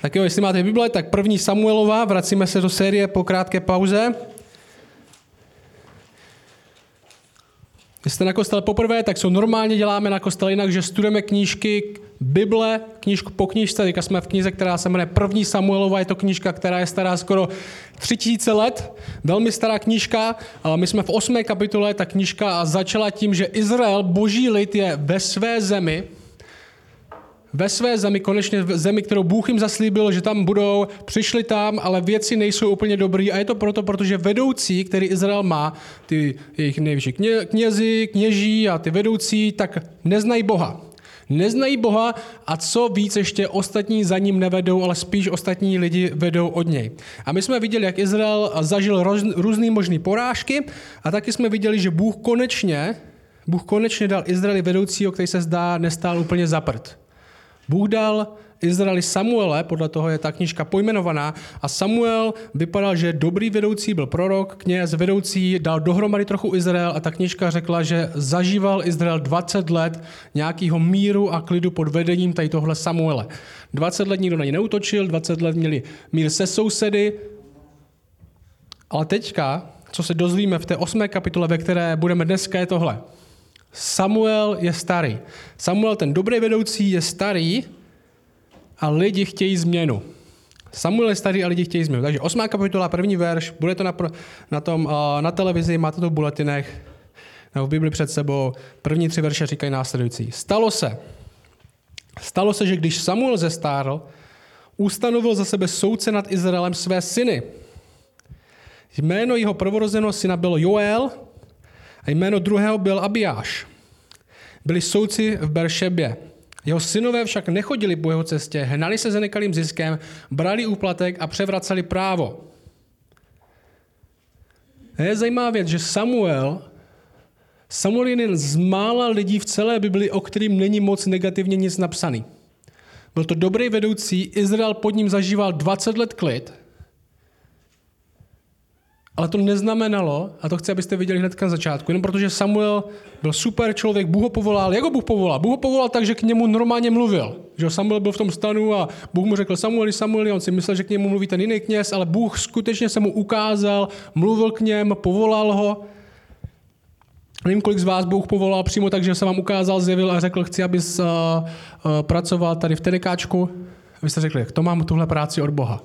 Tak jo, jestli máte Bible, tak první Samuelova, vracíme se do série po krátké pauze. Jestli jste na kostele poprvé, tak co normálně děláme na kostele jinak, že studujeme knížky Bible, knížku po knížce, teďka jsme v knize, která se jmenuje První Samuelova, je to knížka, která je stará skoro 3000 let, velmi stará knížka, my jsme v osmé kapitole, ta knížka začala tím, že Izrael, boží lid, je ve své zemi, ve své zemi, konečně v zemi, kterou Bůh jim zaslíbil, že tam budou, přišli tam, ale věci nejsou úplně dobrý a je to proto, protože vedoucí, který Izrael má, ty jejich nejvyšší kně, knězi, kněží a ty vedoucí, tak neznají Boha. Neznají Boha a co víc ještě ostatní za ním nevedou, ale spíš ostatní lidi vedou od něj. A my jsme viděli, jak Izrael zažil roz, různý možný porážky a taky jsme viděli, že Bůh konečně, Bůh konečně dal Izraeli vedoucího, který se zdá nestál úplně zaprt. Bůh dal Izraeli Samuele, podle toho je ta knižka pojmenovaná, a Samuel vypadal, že dobrý vedoucí, byl prorok, kněz, vedoucí, dal dohromady trochu Izrael a ta knižka řekla, že zažíval Izrael 20 let nějakého míru a klidu pod vedením tady tohle Samuele. 20 let nikdo na ně neutočil, 20 let měli mír se sousedy, ale teďka, co se dozvíme v té osmé kapitole, ve které budeme dneska, je tohle. Samuel je starý. Samuel, ten dobrý vedoucí, je starý a lidi chtějí změnu. Samuel je starý a lidi chtějí změnu. Takže osmá kapitola, první verš, bude to na, na, tom, na televizi, máte to v bulletinech, nebo v Bibli před sebou. První tři verše říkají následující. Stalo se, stalo se, že když Samuel zestárl, ustanovil za sebe soudce nad Izraelem své syny. Jméno jeho prvorozeného syna bylo Joel a jméno druhého byl Abiáš. Byli soudci v Beršebě. Jeho synové však nechodili po jeho cestě, hnali se za nekalým ziskem, brali úplatek a převraceli právo. A je zajímavá věc, že Samuel, Samuel je jeden z mála lidí v celé Bibli, o kterým není moc negativně nic napsaný. Byl to dobrý vedoucí, Izrael pod ním zažíval 20 let klid, ale to neznamenalo, a to chci, abyste viděli hned na začátku, jenom protože Samuel byl super člověk, Bůh ho povolal. Jak ho Bůh povolal? Bůh ho povolal tak, že k němu normálně mluvil. Že Samuel byl v tom stanu a Bůh mu řekl Samueli, Samueli, on si myslel, že k němu mluví ten jiný kněz, ale Bůh skutečně se mu ukázal, mluvil k něm, povolal ho. Nevím, kolik z vás Bůh povolal přímo tak, že se vám ukázal, zjevil a řekl, chci, abys uh, uh, pracoval tady v Tedekáčku. Vy jste řekli, to mám tuhle práci od Boha.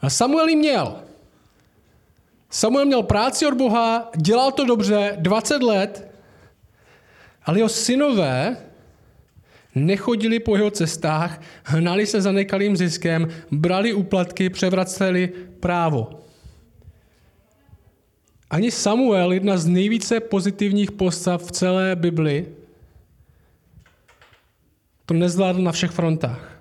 A Samuel ji měl. Samuel měl práci od Boha, dělal to dobře, 20 let, ale jeho synové nechodili po jeho cestách, hnali se za nekalým ziskem, brali úplatky, převraceli právo. Ani Samuel, jedna z nejvíce pozitivních postav v celé Bibli, to nezvládl na všech frontách.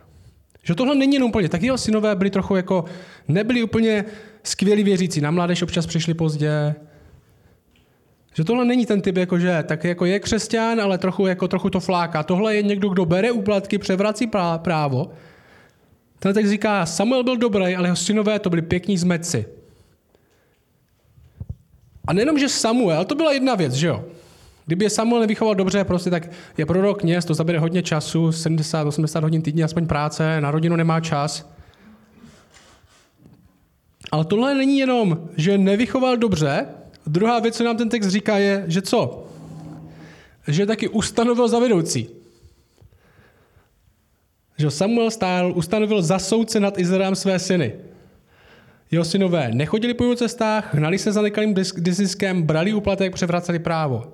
Že tohle není jenom úplně, tak jeho synové byli trochu jako, nebyli úplně skvělí věřící. Na mládež občas přišli pozdě. Že tohle není ten typ, jako že tak jako je křesťan, ale trochu, jako, trochu to fláká. Tohle je někdo, kdo bere úplatky, převrací právo. Ten tak říká, Samuel byl dobrý, ale jeho synové to byli pěkní zmeci. A nejenom, že Samuel, to byla jedna věc, že jo? Kdyby je Samuel nevychoval dobře, prostě tak je prorok kněz, to zabere hodně času, 70-80 hodin týdně, aspoň práce, na rodinu nemá čas. Ale tohle není jenom, že nevychoval dobře, druhá věc, co nám ten text říká, je, že co? Že taky ustanovil za vedoucí. Že Samuel stál, ustanovil za soudce nad Izraelem své syny. Jeho synové nechodili po jeho cestách, hnali se za nekalým disiskem, brali úplatek, převraceli právo.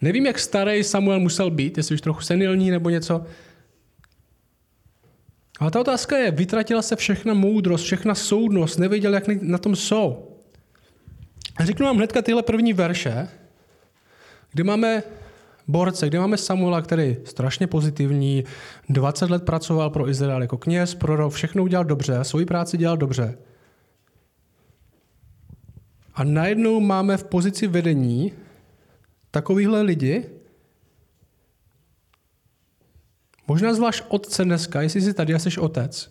Nevím, jak starý Samuel musel být, jestli už trochu senilní nebo něco. Ale ta otázka je, vytratila se všechna moudrost, všechna soudnost, nevěděl, jak na tom jsou. A řeknu vám hnedka tyhle první verše, kde máme borce, kde máme Samuela, který je strašně pozitivní, 20 let pracoval pro Izrael jako kněz, prorok, všechno udělal dobře, svoji práci dělal dobře. A najednou máme v pozici vedení takovýhle lidi, možná zvlášť otce dneska, jestli jsi tady a jsi otec.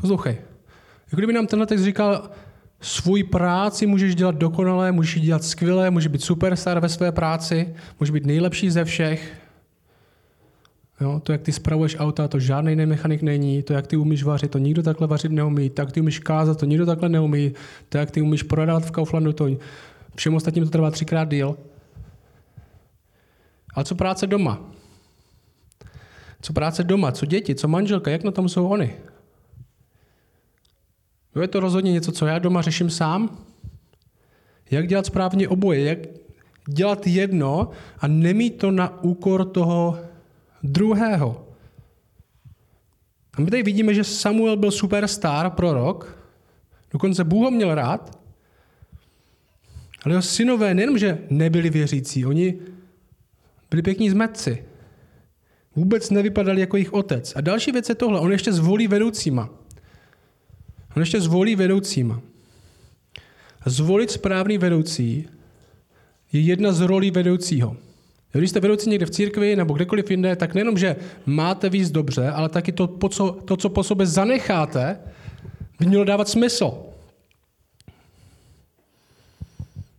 Poslouchej. Jako kdyby nám tenhle text říkal, svůj práci můžeš dělat dokonale, můžeš dělat skvěle, můžeš být superstar ve své práci, můžeš být nejlepší ze všech. Jo, to, jak ty spravuješ auta, to žádný nemechanik není, to, jak ty umíš vařit, to nikdo takhle vařit neumí, to, jak ty umíš kázat, to nikdo takhle neumí, to, jak ty umíš prodávat v Kauflandu, to všem ostatním to trvá třikrát díl. Ale co práce doma? Co práce doma, co děti, co manželka, jak na tom jsou oni? Je to rozhodně něco, co já doma řeším sám? Jak dělat správně oboje? Jak dělat jedno a nemít to na úkor toho druhého? A my tady vidíme, že Samuel byl superstar, prorok, dokonce Bůh ho měl rád, ale jeho synové nejenom, že nebyli věřící, oni byli pěkní zmetci. Vůbec nevypadali jako jejich otec. A další věc je tohle, on ještě zvolí vedoucíma. On ještě zvolí vedoucíma. Zvolit správný vedoucí je jedna z rolí vedoucího. Když jste vedoucí někde v církvi nebo kdekoliv jinde, tak nejenom, že máte víc dobře, ale taky to, po co, to, co po sobě zanecháte, by mělo dávat smysl.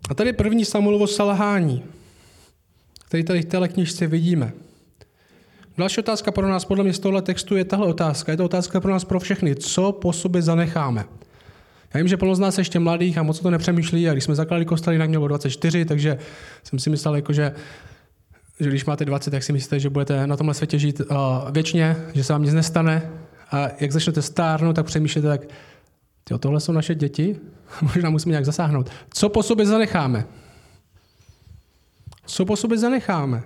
A tady první Samuelovo selhání, který tady v téhle knižce vidíme. Další otázka pro nás podle mě z tohle textu je tahle otázka. Je to otázka pro nás pro všechny. Co po sobě zanecháme? Já vím, že plno z nás ještě mladých a moc to nepřemýšlí a když jsme zakládali kostel, jinak mělo 24, takže jsem si myslel, jako, že, že když máte 20, tak si myslíte, že budete na tomhle světě žít uh, věčně, že se vám nic nestane a jak začnete stárnout, tak přemýšlíte tak, jo, tohle jsou naše děti, možná musíme nějak zasáhnout. Co po sobě zanecháme? Co po sobě zanecháme?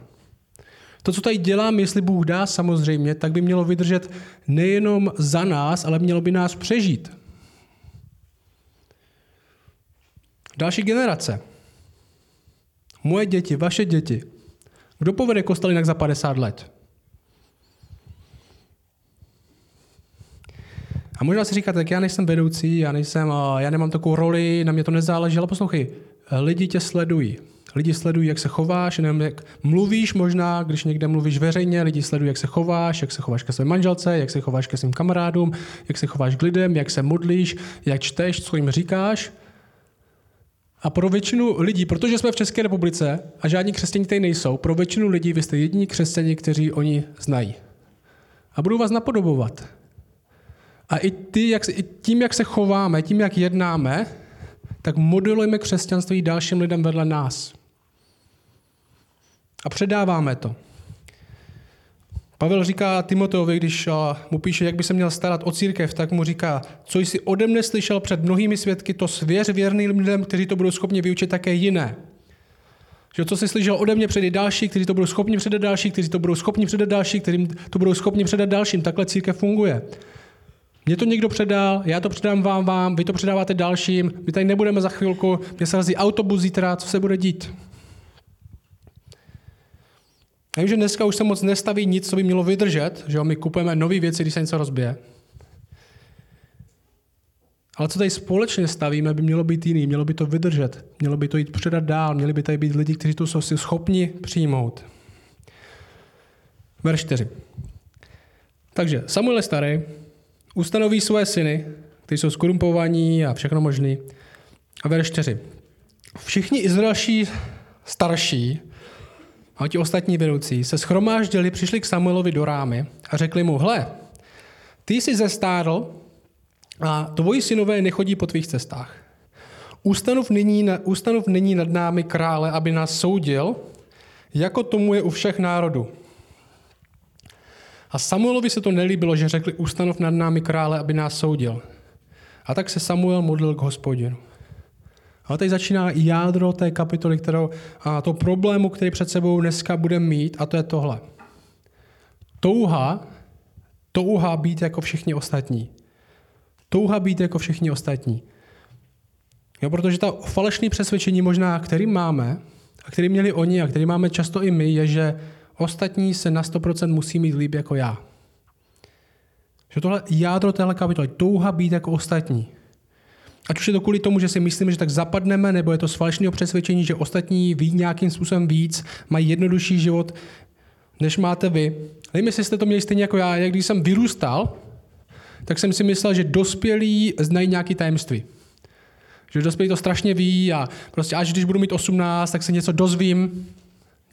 To, co tady dělám, jestli Bůh dá samozřejmě, tak by mělo vydržet nejenom za nás, ale mělo by nás přežít. Další generace. Moje děti, vaše děti. Kdo povede kostel jinak za 50 let? A možná si říkáte, tak já nejsem vedoucí, já, nejsem, já nemám takovou roli, na mě to nezáleží, ale poslouchej, lidi tě sledují. Lidi sledují, jak se chováš, nevím, jak mluvíš možná, když někde mluvíš veřejně, lidi sledují, jak se chováš, jak se chováš ke své manželce, jak se chováš ke svým kamarádům, jak se chováš k lidem, jak se modlíš, jak čteš, co jim říkáš. A pro většinu lidí, protože jsme v České republice a žádní křesťané tady nejsou, pro většinu lidí vy jste jediní křesťani, kteří oni znají. A budou vás napodobovat. A i, ty, jak, i tím, jak se chováme, tím, jak jednáme, tak modelujeme křesťanství dalším lidem vedle nás. A předáváme to. Pavel říká Timoteovi, když mu píše, jak by se měl starat o církev, tak mu říká, co jsi ode mne slyšel před mnohými svědky, to svěř věrným lidem, kteří to budou schopni vyučit také jiné. Že co jsi slyšel ode mě předat další, kteří to budou schopni předat další, kteří to budou schopni předat další, kterým to budou schopni předat dalším. Takhle církev funguje. Mě to někdo předal, já to předám vám, vám, vy to předáváte dalším, my tady nebudeme za chvilku, mě se autobus zítra, co se bude dít? Já vím, že dneska už se moc nestaví nic, co by mělo vydržet, že jo? my kupujeme nové věci, když se něco rozbije. Ale co tady společně stavíme, by mělo být jiný, mělo by to vydržet, mělo by to jít předat dál, měli by tady být lidi, kteří to jsou si schopni přijmout. Verš 4. Takže Samuel starý, ustanoví své syny, kteří jsou skorumpovaní a všechno možný. A verš 4. Všichni izraelští starší a ti ostatní vedoucí se schromáždili, přišli k Samuelovi do rámy a řekli mu, hle, ty jsi zestárl a tvoji synové nechodí po tvých cestách. Ústanov nyní, ústanov nyní nad námi krále, aby nás soudil, jako tomu je u všech národů. A Samuelovi se to nelíbilo, že řekli, ústanov nad námi krále, aby nás soudil. A tak se Samuel modlil k hospodinu. A tady začíná jádro té kapitoly, kterou, a to problému, který před sebou dneska budeme mít, a to je tohle. Touha, touha být jako všichni ostatní. Touha být jako všichni ostatní. Jo, protože ta falešné přesvědčení možná, který máme, a který měli oni a který máme často i my, je, že ostatní se na 100% musí mít líp jako já. Že tohle jádro téhle kapitoly, touha být jako ostatní. Ať už je to kvůli tomu, že si myslíme, že tak zapadneme, nebo je to z falešného přesvědčení, že ostatní ví nějakým způsobem víc, mají jednodušší život, než máte vy. Nevím, jestli jste to měli stejně jako já. Jak když jsem vyrůstal, tak jsem si myslel, že dospělí znají nějaké tajemství. Že dospělí to strašně ví a prostě až když budu mít 18, tak se něco dozvím,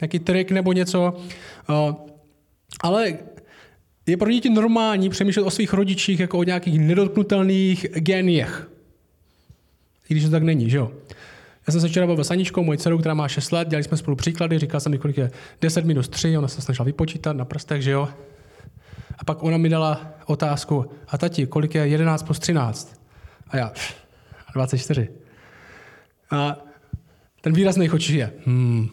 nějaký trik nebo něco. Ale je pro děti normální přemýšlet o svých rodičích jako o nějakých nedotknutelných géniech. I když to tak není, že jo? Já jsem se včera bavil s Aničkou, mojí dcerou, která má 6 let, dělali jsme spolu příklady, říkal jsem mi, kolik je 10 minus 3, ona se snažila vypočítat na prstech, že jo? A pak ona mi dala otázku, a tati, kolik je 11 plus 13? A já, 24. A ten výraz nejchodší je, hmm.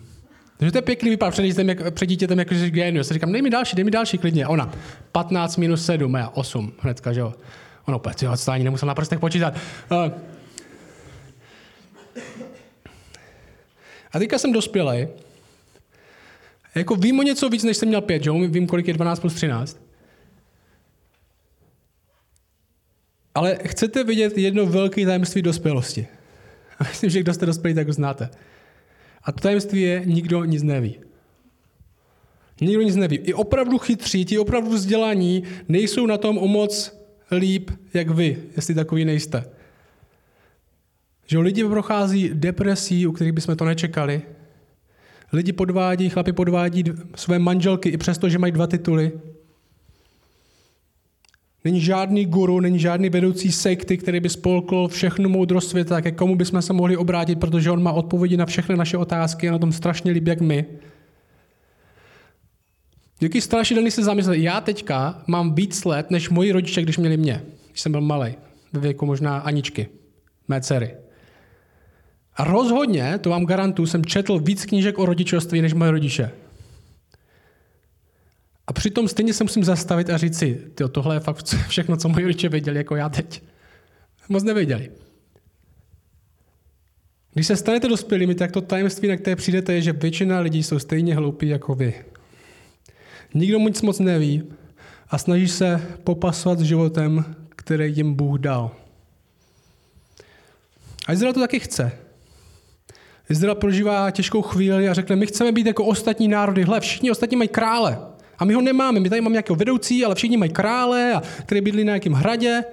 Takže to je pěkný vypad před dítětem, jak, před dítětem jako že génius. Já říkám, dej mi další, dej mi další klidně. A ona, 15 minus 7, a já 8, hnedka, že jo. Ono, opět, jo, to ani nemusel na prstech počítat. Uh, a teďka jsem dospělý. Jako vím o něco víc, než jsem měl pět, že? Vím, kolik je 12 plus 13. Ale chcete vidět jedno velké tajemství dospělosti. A myslím, že kdo jste dospělí, tak ho znáte. A to tajemství je, nikdo nic neví. Nikdo nic neví. I opravdu chytří, ti opravdu vzdělaní nejsou na tom o moc líp, jak vy, jestli takový nejste. Že lidi prochází depresí, u kterých bychom to nečekali. Lidi podvádí, chlapi podvádí své manželky i přesto, že mají dva tituly. Není žádný guru, není žádný vedoucí sekty, který by spolkl všechnu moudrost světa, ke komu bychom se mohli obrátit, protože on má odpovědi na všechny naše otázky a na tom strašně líbí, jak my. Jaký strašidelný se zamyslet. Já teďka mám víc let, než moji rodiče, když měli mě, když jsem byl malý, ve věku možná Aničky, mé dcery. A rozhodně, to vám garantuju, jsem četl víc knížek o rodičovství než moje rodiče. A přitom stejně se musím zastavit a říct si, tyjo, tohle je fakt všechno, co moji rodiče věděli, jako já teď. Moc nevěděli. Když se stanete dospělými, tak to tajemství, na které přijdete, je, že většina lidí jsou stejně hloupí jako vy. Nikdo nic moc neví a snaží se popasovat s životem, který jim Bůh dal. A Izrael to taky chce. Izrael prožívá těžkou chvíli a řekne, my chceme být jako ostatní národy. Hle, všichni ostatní mají krále. A my ho nemáme. My tady máme nějakého vedoucí, ale všichni mají krále, a který bydlí na nějakém hradě.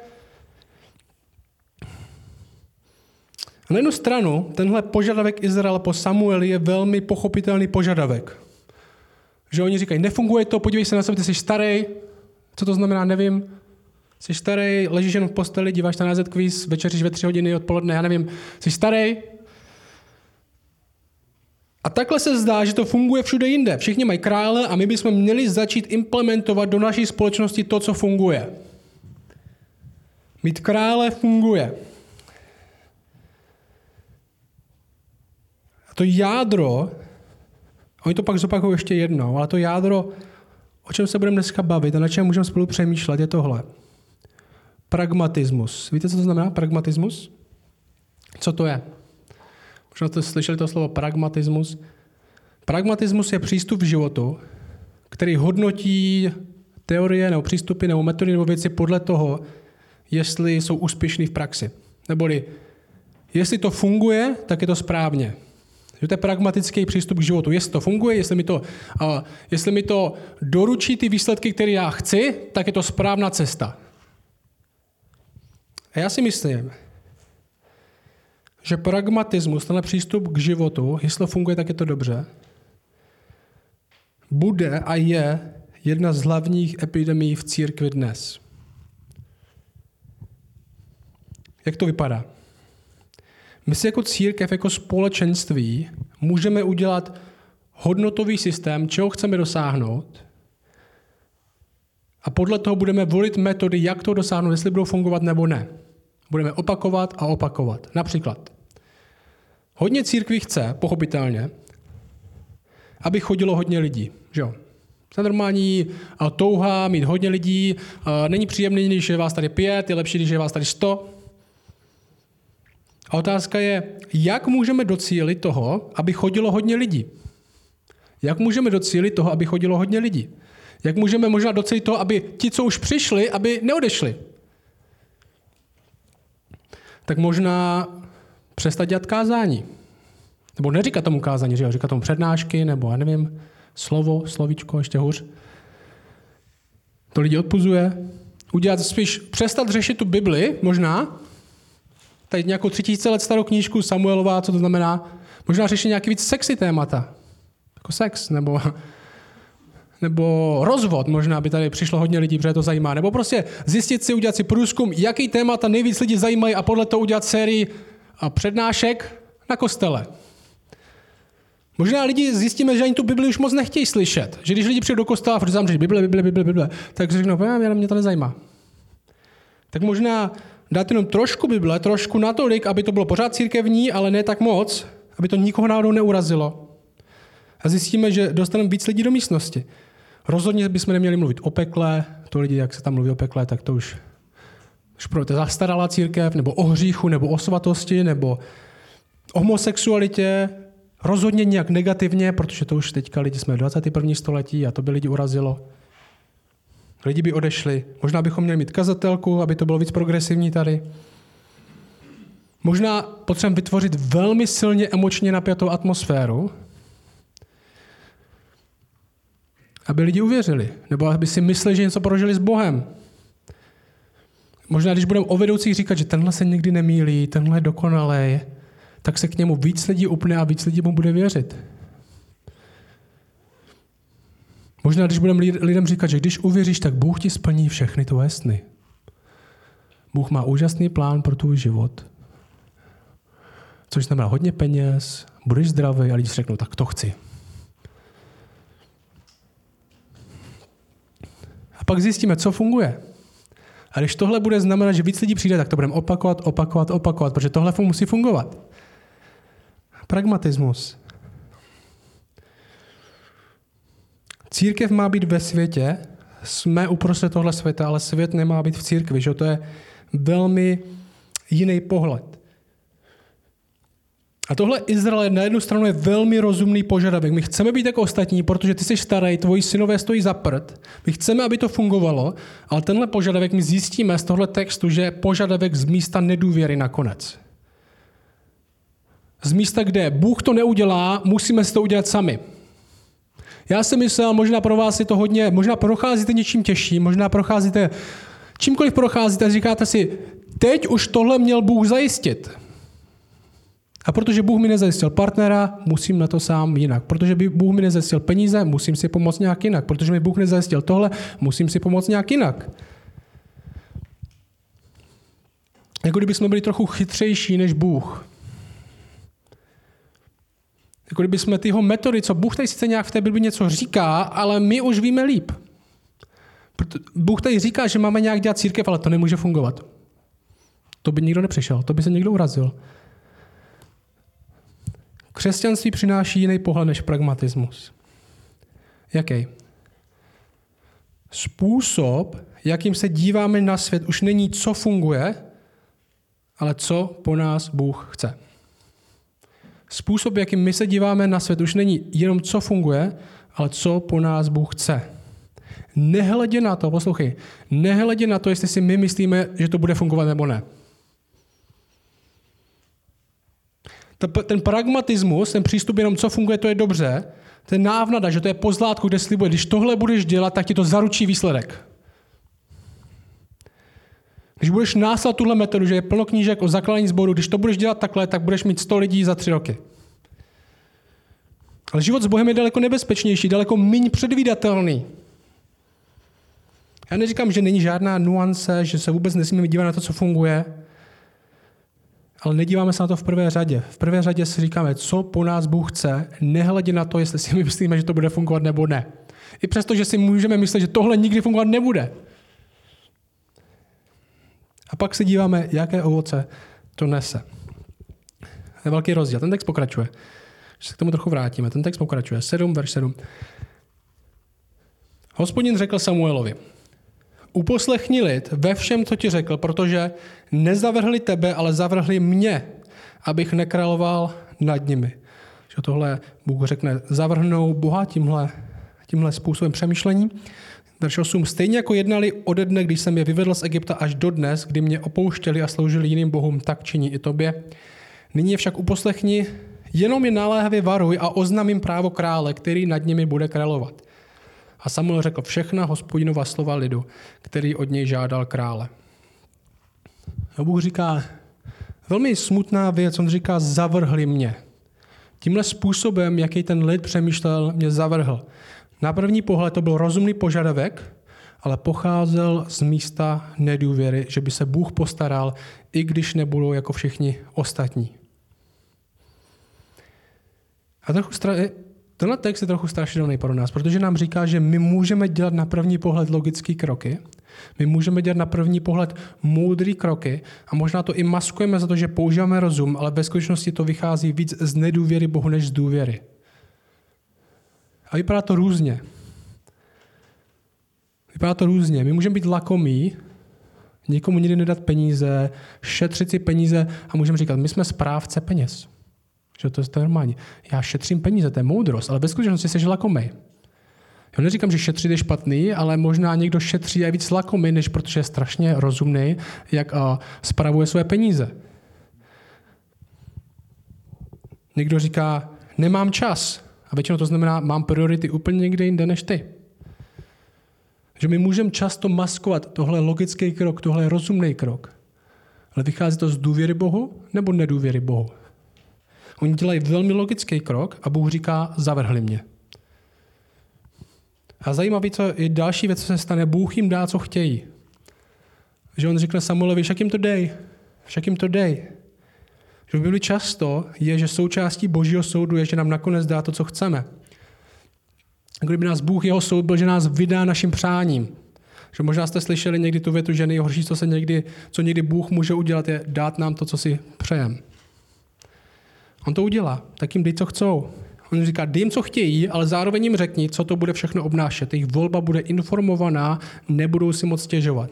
A na jednu stranu tenhle požadavek Izraela po Samueli je velmi pochopitelný požadavek. Že oni říkají, nefunguje to, podívej se na sebe, ty jsi starý. Co to znamená, nevím. Jsi starý, ležíš jen v posteli, díváš na NZ quiz, večeříš ve tři hodiny odpoledne, já nevím. Jsi starý, a takhle se zdá, že to funguje všude jinde. Všichni mají krále a my bychom měli začít implementovat do naší společnosti to, co funguje. Mít krále funguje. A to jádro, oni to pak zopakují ještě jednou, ale to jádro, o čem se budeme dneska bavit a na čem můžeme spolu přemýšlet, je tohle. Pragmatismus. Víte, co to znamená pragmatismus? Co to je? Možná jste slyšeli to slovo pragmatismus. Pragmatismus je přístup v životu, který hodnotí teorie nebo přístupy nebo metody nebo věci podle toho, jestli jsou úspěšný v praxi. Neboli, jestli to funguje, tak je to správně. Že to je pragmatický přístup k životu. Jestli to funguje, jestli mi to, uh, jestli mi to doručí ty výsledky, které já chci, tak je to správná cesta. A já si myslím, že pragmatismus, tenhle přístup k životu, jestli funguje, tak je to dobře, bude a je jedna z hlavních epidemí v církvi dnes. Jak to vypadá? My si jako církev, jako společenství můžeme udělat hodnotový systém, čeho chceme dosáhnout a podle toho budeme volit metody, jak to dosáhnout, jestli budou fungovat nebo ne. Budeme opakovat a opakovat. Například, hodně církví chce, pochopitelně, aby chodilo hodně lidí. Že jo? To je normální touha mít hodně lidí. Není příjemný, když je vás tady pět, je lepší, když je vás tady sto. A otázka je, jak můžeme docílit toho, aby chodilo hodně lidí? Jak můžeme docílit toho, aby chodilo hodně lidí? Jak můžeme možná docílit toho, aby ti, co už přišli, aby neodešli? Tak možná přestat dělat kázání. Nebo neříkat tomu kázání, že jo? říkat tomu přednášky, nebo já nevím, slovo, slovíčko, ještě hůř. To lidi odpuzuje. Udělat spíš, přestat řešit tu Bibli, možná, tady nějakou tři tisíce let starou knížku Samuelová, co to znamená, možná řešit nějaký víc sexy témata, jako sex, nebo nebo rozvod, možná by tady přišlo hodně lidí, protože to zajímá, nebo prostě zjistit si, udělat si průzkum, jaký témata nejvíc lidi zajímají a podle toho udělat sérii a přednášek na kostele. Možná lidi zjistíme, že ani tu Bibli už moc nechtějí slyšet. Že když lidi přijdou do kostela a furt že Bible, Bible, Bible, Bible, tak řeknou, mě, mě to nezajímá. Tak možná dát jenom trošku Bible, trošku natolik, aby to bylo pořád církevní, ale ne tak moc, aby to nikoho náhodou neurazilo. A zjistíme, že dostaneme víc lidí do místnosti. Rozhodně bychom neměli mluvit o pekle, to lidi, jak se tam mluví o pekle, tak to už, už pro to zastaralá církev, nebo o hříchu, nebo o svatosti, nebo o homosexualitě, rozhodně nějak negativně, protože to už teďka lidi jsme v 21. století a to by lidi urazilo. Lidi by odešli. Možná bychom měli mít kazatelku, aby to bylo víc progresivní tady. Možná potřebujeme vytvořit velmi silně emočně napjatou atmosféru, aby lidi uvěřili, nebo aby si mysleli, že něco prožili s Bohem. Možná, když budeme o vedoucích říkat, že tenhle se nikdy nemýlí, tenhle je dokonalý, tak se k němu víc lidí upne a víc lidí mu bude věřit. Možná, když budeme lidem říkat, že když uvěříš, tak Bůh ti splní všechny tvoje sny. Bůh má úžasný plán pro tvůj život. Což znamená hodně peněz, budeš zdravý a lidi si řeknou, tak to chci. Pak zjistíme, co funguje. A když tohle bude znamenat, že víc lidí přijde, tak to budeme opakovat, opakovat, opakovat, protože tohle musí fungovat. Pragmatismus. Církev má být ve světě, jsme uprostřed tohle světa, ale svět nemá být v církvi, že to je velmi jiný pohled. A tohle Izrael na jednu stranu je velmi rozumný požadavek. My chceme být jako ostatní, protože ty jsi starý, tvoji synové stojí za prd. My chceme, aby to fungovalo, ale tenhle požadavek my zjistíme z tohle textu, že je požadavek z místa nedůvěry nakonec. Z místa, kde Bůh to neudělá, musíme si to udělat sami. Já si myslel, možná pro vás je to hodně, možná procházíte něčím těžším, možná procházíte, čímkoliv procházíte, říkáte si, teď už tohle měl Bůh zajistit. A protože Bůh mi nezajistil partnera, musím na to sám jinak. Protože by Bůh mi nezajistil peníze, musím si pomoct nějak jinak. Protože mi Bůh nezajistil tohle, musím si pomoct nějak jinak. Jako kdyby jsme byli trochu chytřejší než Bůh. Jako kdyby jsme tyho metody, co Bůh tady sice nějak v té Bibli něco říká, ale my už víme líp. Bůh tady říká, že máme nějak dělat církev, ale to nemůže fungovat. To by nikdo nepřišel, to by se někdo urazil. Křesťanství přináší jiný pohled než pragmatismus. Jaký? Způsob, jakým se díváme na svět, už není, co funguje, ale co po nás Bůh chce. Způsob, jakým my se díváme na svět, už není jenom, co funguje, ale co po nás Bůh chce. Nehledě na to, poslouchej, nehledě na to, jestli si my myslíme, že to bude fungovat nebo ne. Ten pragmatismus, ten přístup jenom, co funguje, to je dobře, ten návnada, že to je pozlátku, kde slibuje, když tohle budeš dělat, tak ti to zaručí výsledek. Když budeš následovat tuhle metodu, že je plno knížek o zakládání sboru, když to budeš dělat takhle, tak budeš mít 100 lidí za tři roky. Ale život s Bohem je daleko nebezpečnější, daleko méně předvídatelný. Já neříkám, že není žádná nuance, že se vůbec nesmíme dívat na to, co funguje, ale nedíváme se na to v prvé řadě. V prvé řadě si říkáme, co po nás Bůh chce, nehledě na to, jestli si my myslíme, že to bude fungovat nebo ne. I přesto, že si můžeme myslet, že tohle nikdy fungovat nebude. A pak se díváme, jaké ovoce to nese. To je velký rozdíl. Ten text pokračuje. Když se k tomu trochu vrátíme. Ten text pokračuje. 7, verš 7. Hospodin řekl Samuelovi, uposlechni lid ve všem, co ti řekl, protože nezavrhli tebe, ale zavrhli mě, abych nekráloval nad nimi. Že tohle Bůh řekne, zavrhnou Boha tímhle, tímhle způsobem přemýšlení. Verš 8. Stejně jako jednali ode dne, když jsem je vyvedl z Egypta až do dnes, kdy mě opouštěli a sloužili jiným bohům, tak činí i tobě. Nyní je však uposlechni, jenom je naléhavě varuj a oznamím právo krále, který nad nimi bude královat. A Samuel řekl všechna hospodinova slova lidu, který od něj žádal krále. A Bůh říká, velmi smutná věc, on říká, zavrhli mě. Tímhle způsobem, jaký ten lid přemýšlel, mě zavrhl. Na první pohled to byl rozumný požadavek, ale pocházel z místa nedůvěry, že by se Bůh postaral, i když nebudou jako všichni ostatní. A trochu tenhle text je trochu strašidelný pro nás, protože nám říká, že my můžeme dělat na první pohled logické kroky, my můžeme dělat na první pohled moudrý kroky a možná to i maskujeme za to, že používáme rozum, ale ve skutečnosti to vychází víc z nedůvěry Bohu než z důvěry. A vypadá to různě. Vypadá to různě. My můžeme být lakomí, nikomu nikdy nedat peníze, šetřit si peníze a můžeme říkat, my jsme správce peněz. Že to je normální. Já šetřím peníze, to je moudrost, ale ve skutečnosti jsi lakomý. Já neříkám, že šetřit je špatný, ale možná někdo šetří a víc lakomý, než protože je strašně rozumný, jak uh, spravuje své peníze. Někdo říká, nemám čas. A většinou to znamená, mám priority úplně někde jinde než ty. Že my můžeme často maskovat tohle logický krok, tohle rozumný krok. Ale vychází to z důvěry Bohu nebo nedůvěry Bohu? Oni dělají velmi logický krok a Bůh říká, zavrhli mě. A zajímavý, co je další věc, co se stane, Bůh jim dá, co chtějí. Že on řekne Samuelovi, však jim to dej, však jim to dej. Že v Bibli často je, že součástí božího soudu je, že nám nakonec dá to, co chceme. Kdyby nás Bůh jeho soud byl, že nás vydá našim přáním. Že možná jste slyšeli někdy tu větu, že nejhorší, co, se někdy, co někdy Bůh může udělat, je dát nám to, co si přejem. On to udělá, tak jim dej, co chcou. On říká, dej jim, co chtějí, ale zároveň jim řekni, co to bude všechno obnášet. Jejich volba bude informovaná, nebudou si moc stěžovat.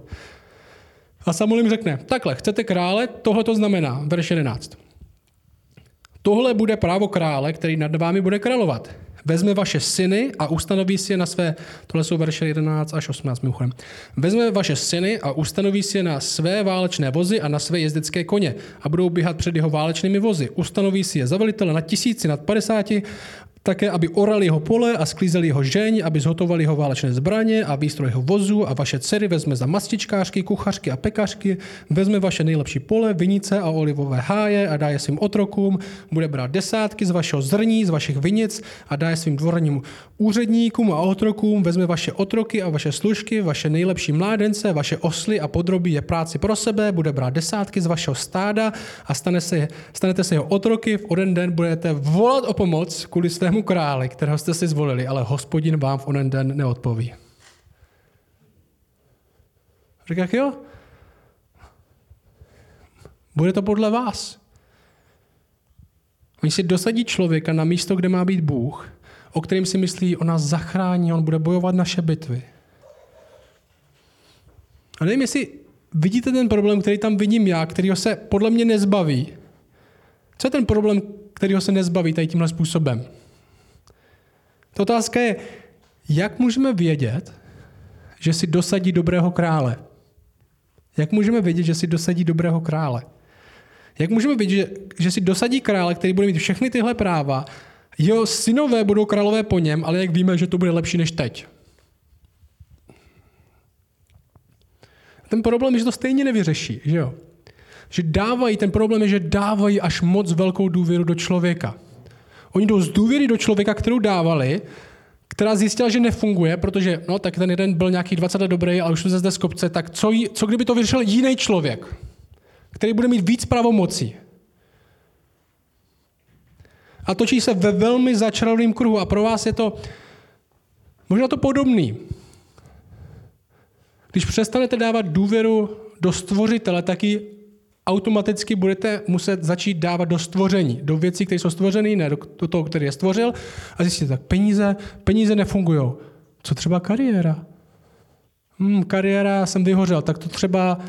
A Samuel jim řekne, takhle, chcete krále, tohle to znamená, verš 11. Tohle bude právo krále, který nad vámi bude královat. Vezme vaše syny a ustanoví si je na své, tohle jsou verše 11 až 18 mimochodem. Vezme vaše syny a ustanoví si je na své válečné vozy a na své jezdecké koně a budou běhat před jeho válečnými vozy. Ustanoví si je za velitele na tisíci nad padesáti také, aby orali jeho pole a sklízeli jeho žeň, aby zhotovali jeho válečné zbraně a výstroj jeho vozu a vaše dcery vezme za mastičkářky, kuchařky a pekařky, vezme vaše nejlepší pole, vinice a olivové háje a dá je svým otrokům, bude brát desátky z vašeho zrní, z vašich vinic a dá je svým dvorním úředníkům a otrokům, vezme vaše otroky a vaše služky, vaše nejlepší mládence, vaše osly a podrobí je práci pro sebe, bude brát desátky z vašeho stáda a stane se, stanete se jeho otroky, v onen den budete volat o pomoc kvůli svému svému králi, kterého jste si zvolili, ale hospodin vám v onen den neodpoví. Říká, jo, bude to podle vás. Oni si dosadí člověka na místo, kde má být Bůh, o kterým si myslí, on nás zachrání, on bude bojovat naše bitvy. A nevím, jestli vidíte ten problém, který tam vidím já, který se podle mě nezbaví. Co je ten problém, kterýho se nezbaví tady tímhle způsobem? Ta otázka je, jak můžeme vědět, že si dosadí dobrého krále? Jak můžeme vědět, že si dosadí dobrého krále? Jak můžeme vědět, že, že si dosadí krále, který bude mít všechny tyhle práva, jeho synové budou králové po něm, ale jak víme, že to bude lepší než teď? Ten problém je, že to stejně nevyřeší, že jo? Že dávají, ten problém je, že dávají až moc velkou důvěru do člověka. Oni jdou z důvěry do člověka, kterou dávali, která zjistila, že nefunguje, protože no, tak ten jeden byl nějaký 20 let dobrý, ale už jsme zde z kopce, tak co, jí, co kdyby to vyřešil jiný člověk, který bude mít víc pravomocí? A točí se ve velmi začarovném kruhu a pro vás je to možná to podobný. Když přestanete dávat důvěru do stvořitele, taky automaticky budete muset začít dávat do stvoření, do věcí, které jsou stvořené, ne do toho, který je stvořil, a zjistíte, tak peníze, peníze nefungují. Co třeba kariéra? Hmm, kariéra, jsem vyhořel, tak to třeba,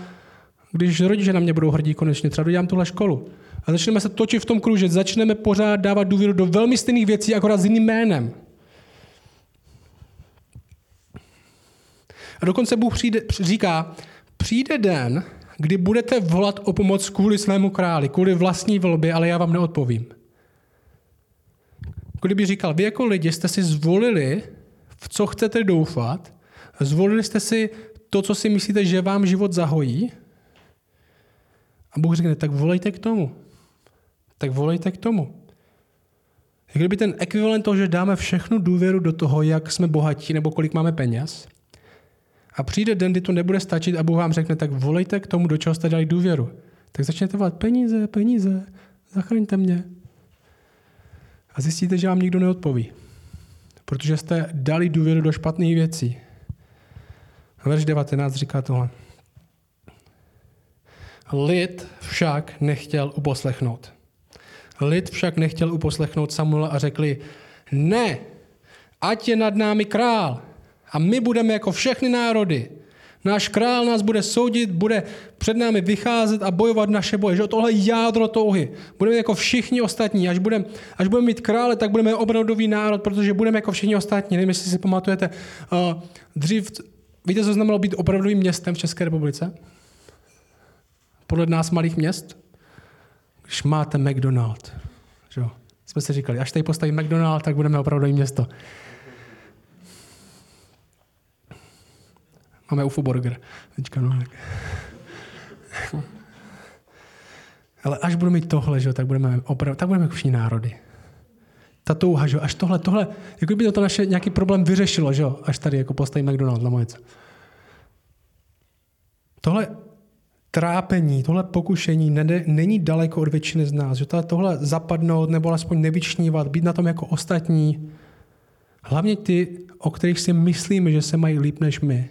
když rodiče na mě budou hrdí konečně, třeba dodělám tuhle školu. A začneme se točit v tom kruhu, že začneme pořád dávat důvěru do velmi stejných věcí, akorát s jiným jménem. A dokonce Bůh přijde, říká, přijde den, kdy budete volat o pomoc kvůli svému králi, kvůli vlastní volbě, ale já vám neodpovím. Kdyby říkal, vy jako lidi jste si zvolili, v co chcete doufat, zvolili jste si to, co si myslíte, že vám život zahojí, a Bůh řekne, tak volejte k tomu. Tak volejte k tomu. Jak kdyby ten ekvivalent toho, že dáme všechnu důvěru do toho, jak jsme bohatí nebo kolik máme peněz, a přijde den, kdy to nebude stačit a Bůh vám řekne, tak volejte k tomu, do čeho jste dali důvěru. Tak začnete volat peníze, peníze, zachraňte mě. A zjistíte, že vám nikdo neodpoví. Protože jste dali důvěru do špatných věcí. Verš 19 říká tohle. Lid však nechtěl uposlechnout. Lid však nechtěl uposlechnout Samuela a řekli, ne, ať je nad námi král a my budeme jako všechny národy. Náš král nás bude soudit, bude před námi vycházet a bojovat naše boje. Že tohle jádro touhy. Budeme jako všichni ostatní. Až budeme, až budeme mít krále, tak budeme opravdový národ, protože budeme jako všichni ostatní. Nevím, jestli si pamatujete. Uh, dřív, víte, co znamenalo být opravdovým městem v České republice? Podle nás malých měst? Když máte McDonald. Že? Jsme si říkali, až tady postaví McDonald, tak budeme opravdový město. Máme UFO burger. Teďka, no, tak. Ale až budeme mít tohle, že, tak budeme opravdu, tak budeme jako všichni národy. Ta touha, že, až tohle, tohle, jako by to, to naše nějaký problém vyřešilo, že, až tady jako postaví McDonald's na mojice. Tohle trápení, tohle pokušení nede, není daleko od většiny z nás. Že tohle zapadnout nebo alespoň nevyčnívat, být na tom jako ostatní. Hlavně ty, o kterých si myslíme, že se mají líp než my.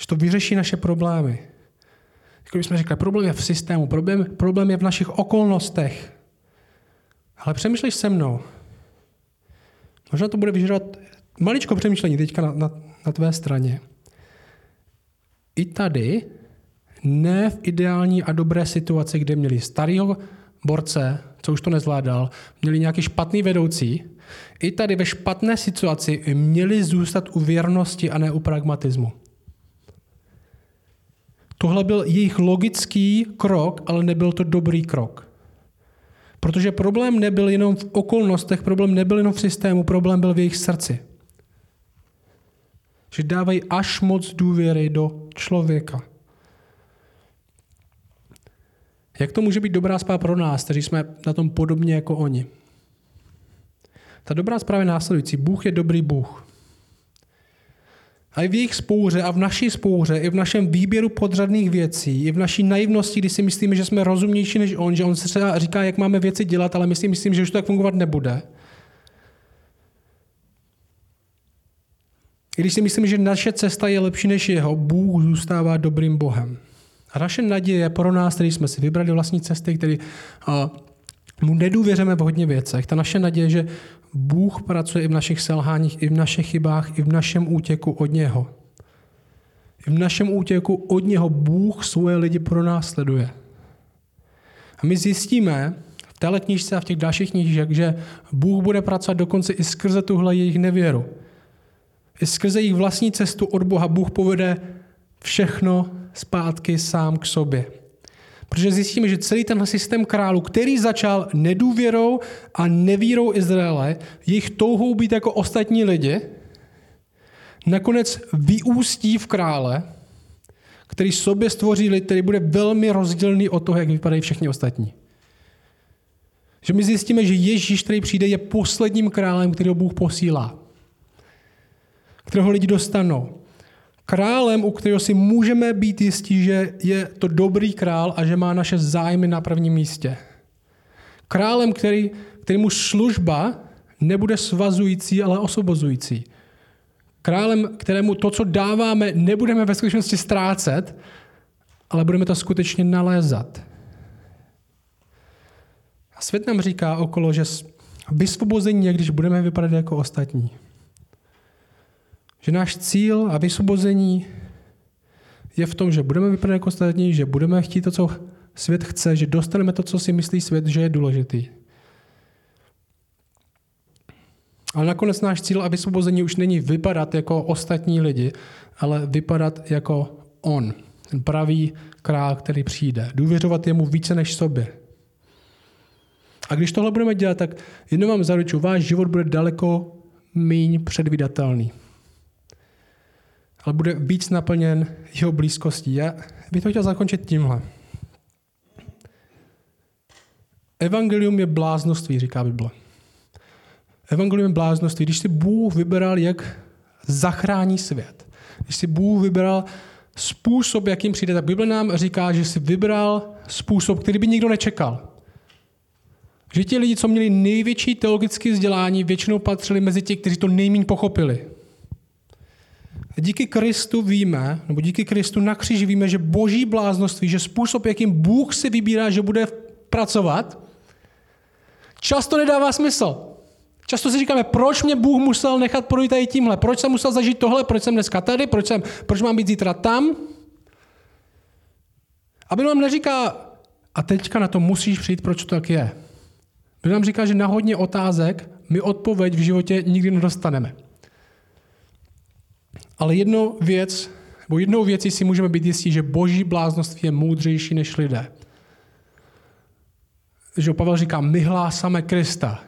Že to vyřeší naše problémy. Jako jsme řekli, problém je v systému, problém, problém je v našich okolnostech. Ale přemýšlej se mnou. Možná to bude vyžadovat maličko přemýšlení teďka na, na, na tvé straně. I tady, ne v ideální a dobré situaci, kde měli starého borce, co už to nezvládal, měli nějaký špatný vedoucí, i tady ve špatné situaci měli zůstat u věrnosti a ne u pragmatismu. Tohle byl jejich logický krok, ale nebyl to dobrý krok. Protože problém nebyl jenom v okolnostech, problém nebyl jenom v systému, problém byl v jejich srdci. Že dávají až moc důvěry do člověka. Jak to může být dobrá zpráva pro nás, kteří jsme na tom podobně jako oni? Ta dobrá zpráva je následující. Bůh je dobrý Bůh. A i v jejich spouře a v naší spouře, i v našem výběru podřadných věcí, i v naší naivnosti, kdy si myslíme, že jsme rozumnější než on, že on se třeba říká, jak máme věci dělat, ale my si myslím, že už to tak fungovat nebude. I když si myslím, že naše cesta je lepší než jeho, Bůh zůstává dobrým Bohem. A naše naděje pro nás, který jsme si vybrali vlastní cesty, který uh, mu nedůvěřeme v hodně věcech, ta naše naděje, že Bůh pracuje i v našich selháních, i v našich chybách, i v našem útěku od něho. I v našem útěku od něho Bůh svoje lidi pro nás sleduje. A my zjistíme v téhle knižce a v těch dalších knižích, že Bůh bude pracovat dokonce i skrze tuhle jejich nevěru. I skrze jejich vlastní cestu od Boha Bůh povede všechno zpátky sám k sobě. Protože zjistíme, že celý ten systém králu, který začal nedůvěrou a nevírou Izraele, jejich touhou být jako ostatní lidi, nakonec vyústí v krále, který sobě stvoří lid, který bude velmi rozdílný od toho, jak vypadají všichni ostatní. Že my zjistíme, že Ježíš, který přijde, je posledním králem, kterého Bůh posílá. Kterého lidi dostanou králem, u kterého si můžeme být jistí, že je to dobrý král a že má naše zájmy na prvním místě. Králem, který, kterýmu služba nebude svazující, ale osobozující. Králem, kterému to, co dáváme, nebudeme ve skutečnosti ztrácet, ale budeme to skutečně nalézat. A svět nám říká okolo, že vysvobození je, když budeme vypadat jako ostatní. Že náš cíl a vysvobození je v tom, že budeme vypadat jako ostatní, že budeme chtít to, co svět chce, že dostaneme to, co si myslí svět, že je důležitý. Ale nakonec náš cíl a vysvobození už není vypadat jako ostatní lidi, ale vypadat jako on, ten pravý král, který přijde. Důvěřovat jemu více než sobě. A když tohle budeme dělat, tak jedno vám zaručuju, váš život bude daleko míň předvídatelný ale bude víc naplněn jeho blízkostí. Já bych to chtěl zakončit tímhle. Evangelium je bláznoství, říká Bible. Evangelium je bláznoství. Když si Bůh vybral, jak zachrání svět, když si Bůh vybral způsob, jakým přijde, tak Bible nám říká, že si vybral způsob, který by nikdo nečekal. Že ti lidi, co měli největší teologické vzdělání, většinou patřili mezi ti, kteří to nejméně pochopili. A díky Kristu víme, nebo díky Kristu na kříži víme, že boží bláznoství, že způsob, jakým Bůh si vybírá, že bude pracovat, často nedává smysl. Často si říkáme, proč mě Bůh musel nechat projít tady tímhle, proč jsem musel zažít tohle, proč jsem dneska tady, proč, jsem, proč mám být zítra tam. A nám neříká, a teďka na to musíš přijít, proč to tak je. Bible nám říká, že na hodně otázek my odpověď v životě nikdy nedostaneme. Ale jedno věc, nebo jednou věcí si můžeme být jistí, že boží bláznoství je moudřejší než lidé. Že Pavel říká, my hlásáme Krista.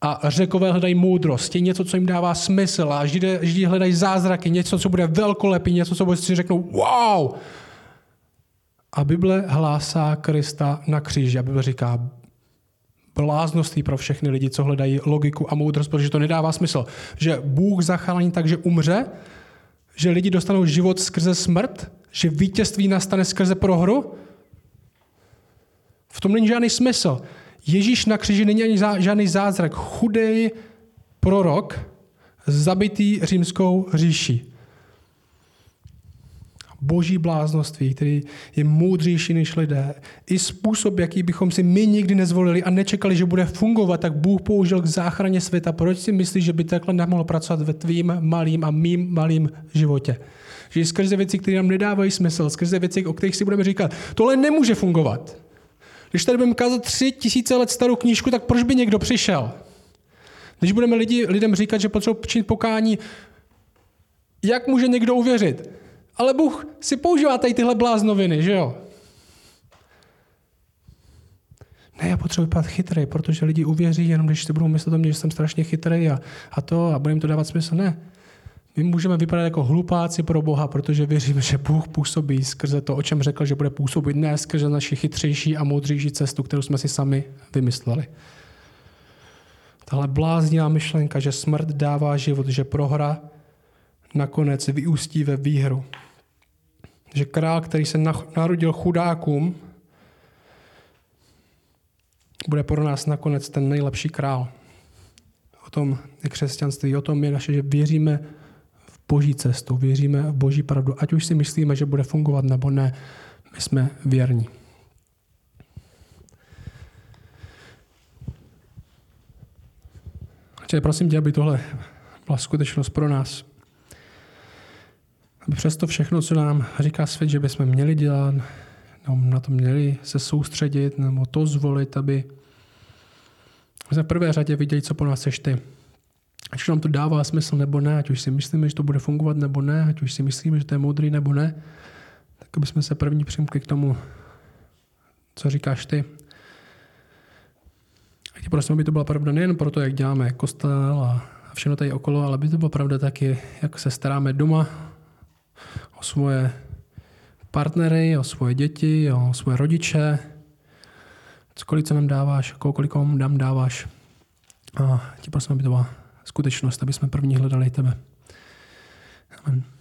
A řekové hledají moudrost, je něco, co jim dává smysl. A židi, židi hledají zázraky, něco, co bude velkolepý, něco, co si řeknou wow. A Bible hlásá Krista na kříži. A Bible říká, bláznoství pro všechny lidi, co hledají logiku a moudrost, protože to nedává smysl. Že Bůh zachrání tak, že umře, že lidi dostanou život skrze smrt, že vítězství nastane skrze prohru. V tom není žádný smysl. Ježíš na kříži není ani žádný zázrak. Chudej prorok, zabitý římskou říší boží bláznoství, který je moudřejší než lidé, i způsob, jaký bychom si my nikdy nezvolili a nečekali, že bude fungovat, tak Bůh použil k záchraně světa. Proč si myslíš, že by takhle nemohl pracovat ve tvým malým a mým malým životě? Že skrze věci, které nám nedávají smysl, skrze věci, o kterých si budeme říkat, tohle nemůže fungovat. Když tady budeme kázat tři tisíce let starou knížku, tak proč by někdo přišel? Když budeme lidi, lidem říkat, že potřebují činit pokání, jak může někdo uvěřit? Ale Bůh si používá tady tyhle bláznoviny, že jo? Ne, já potřebuji vypadat chytrý, protože lidi uvěří, jenom když si budou myslet o mě, že jsem strašně chytrý a, a to a bude jim to dávat smysl. Ne. My můžeme vypadat jako hlupáci pro Boha, protože věříme, že Bůh působí skrze to, o čem řekl, že bude působit ne skrze naši chytřejší a moudřejší cestu, kterou jsme si sami vymysleli. Tahle bláznivá myšlenka, že smrt dává život, že prohra nakonec vyústí ve výhru že král, který se narodil chudákům, bude pro nás nakonec ten nejlepší král. O tom je křesťanství, o tom je naše, že věříme v boží cestu, věříme v boží pravdu. Ať už si myslíme, že bude fungovat nebo ne, my jsme věrní. Čili prosím tě, aby tohle byla skutečnost pro nás přesto všechno, co nám říká svět, že bychom měli dělat, nebo na to měli se soustředit, nebo to zvolit, aby v prvé řadě viděli, co po nás chceš ty. Ať nám to dává smysl nebo ne, ať už si myslíme, že to bude fungovat nebo ne, ať už si myslíme, že to je moudrý nebo ne, tak aby jsme se první přimkli k tomu, co říkáš ty. A tě prosím, aby to byla pravda nejen pro to, jak děláme kostel a všechno tady okolo, ale aby to byla pravda taky, jak se staráme doma o svoje partnery, o svoje děti, o svoje rodiče, cokoliv, co nám dáváš, kolik nám dáváš. A ti prosím, aby to byla skutečnost, aby jsme první hledali tebe. Amen.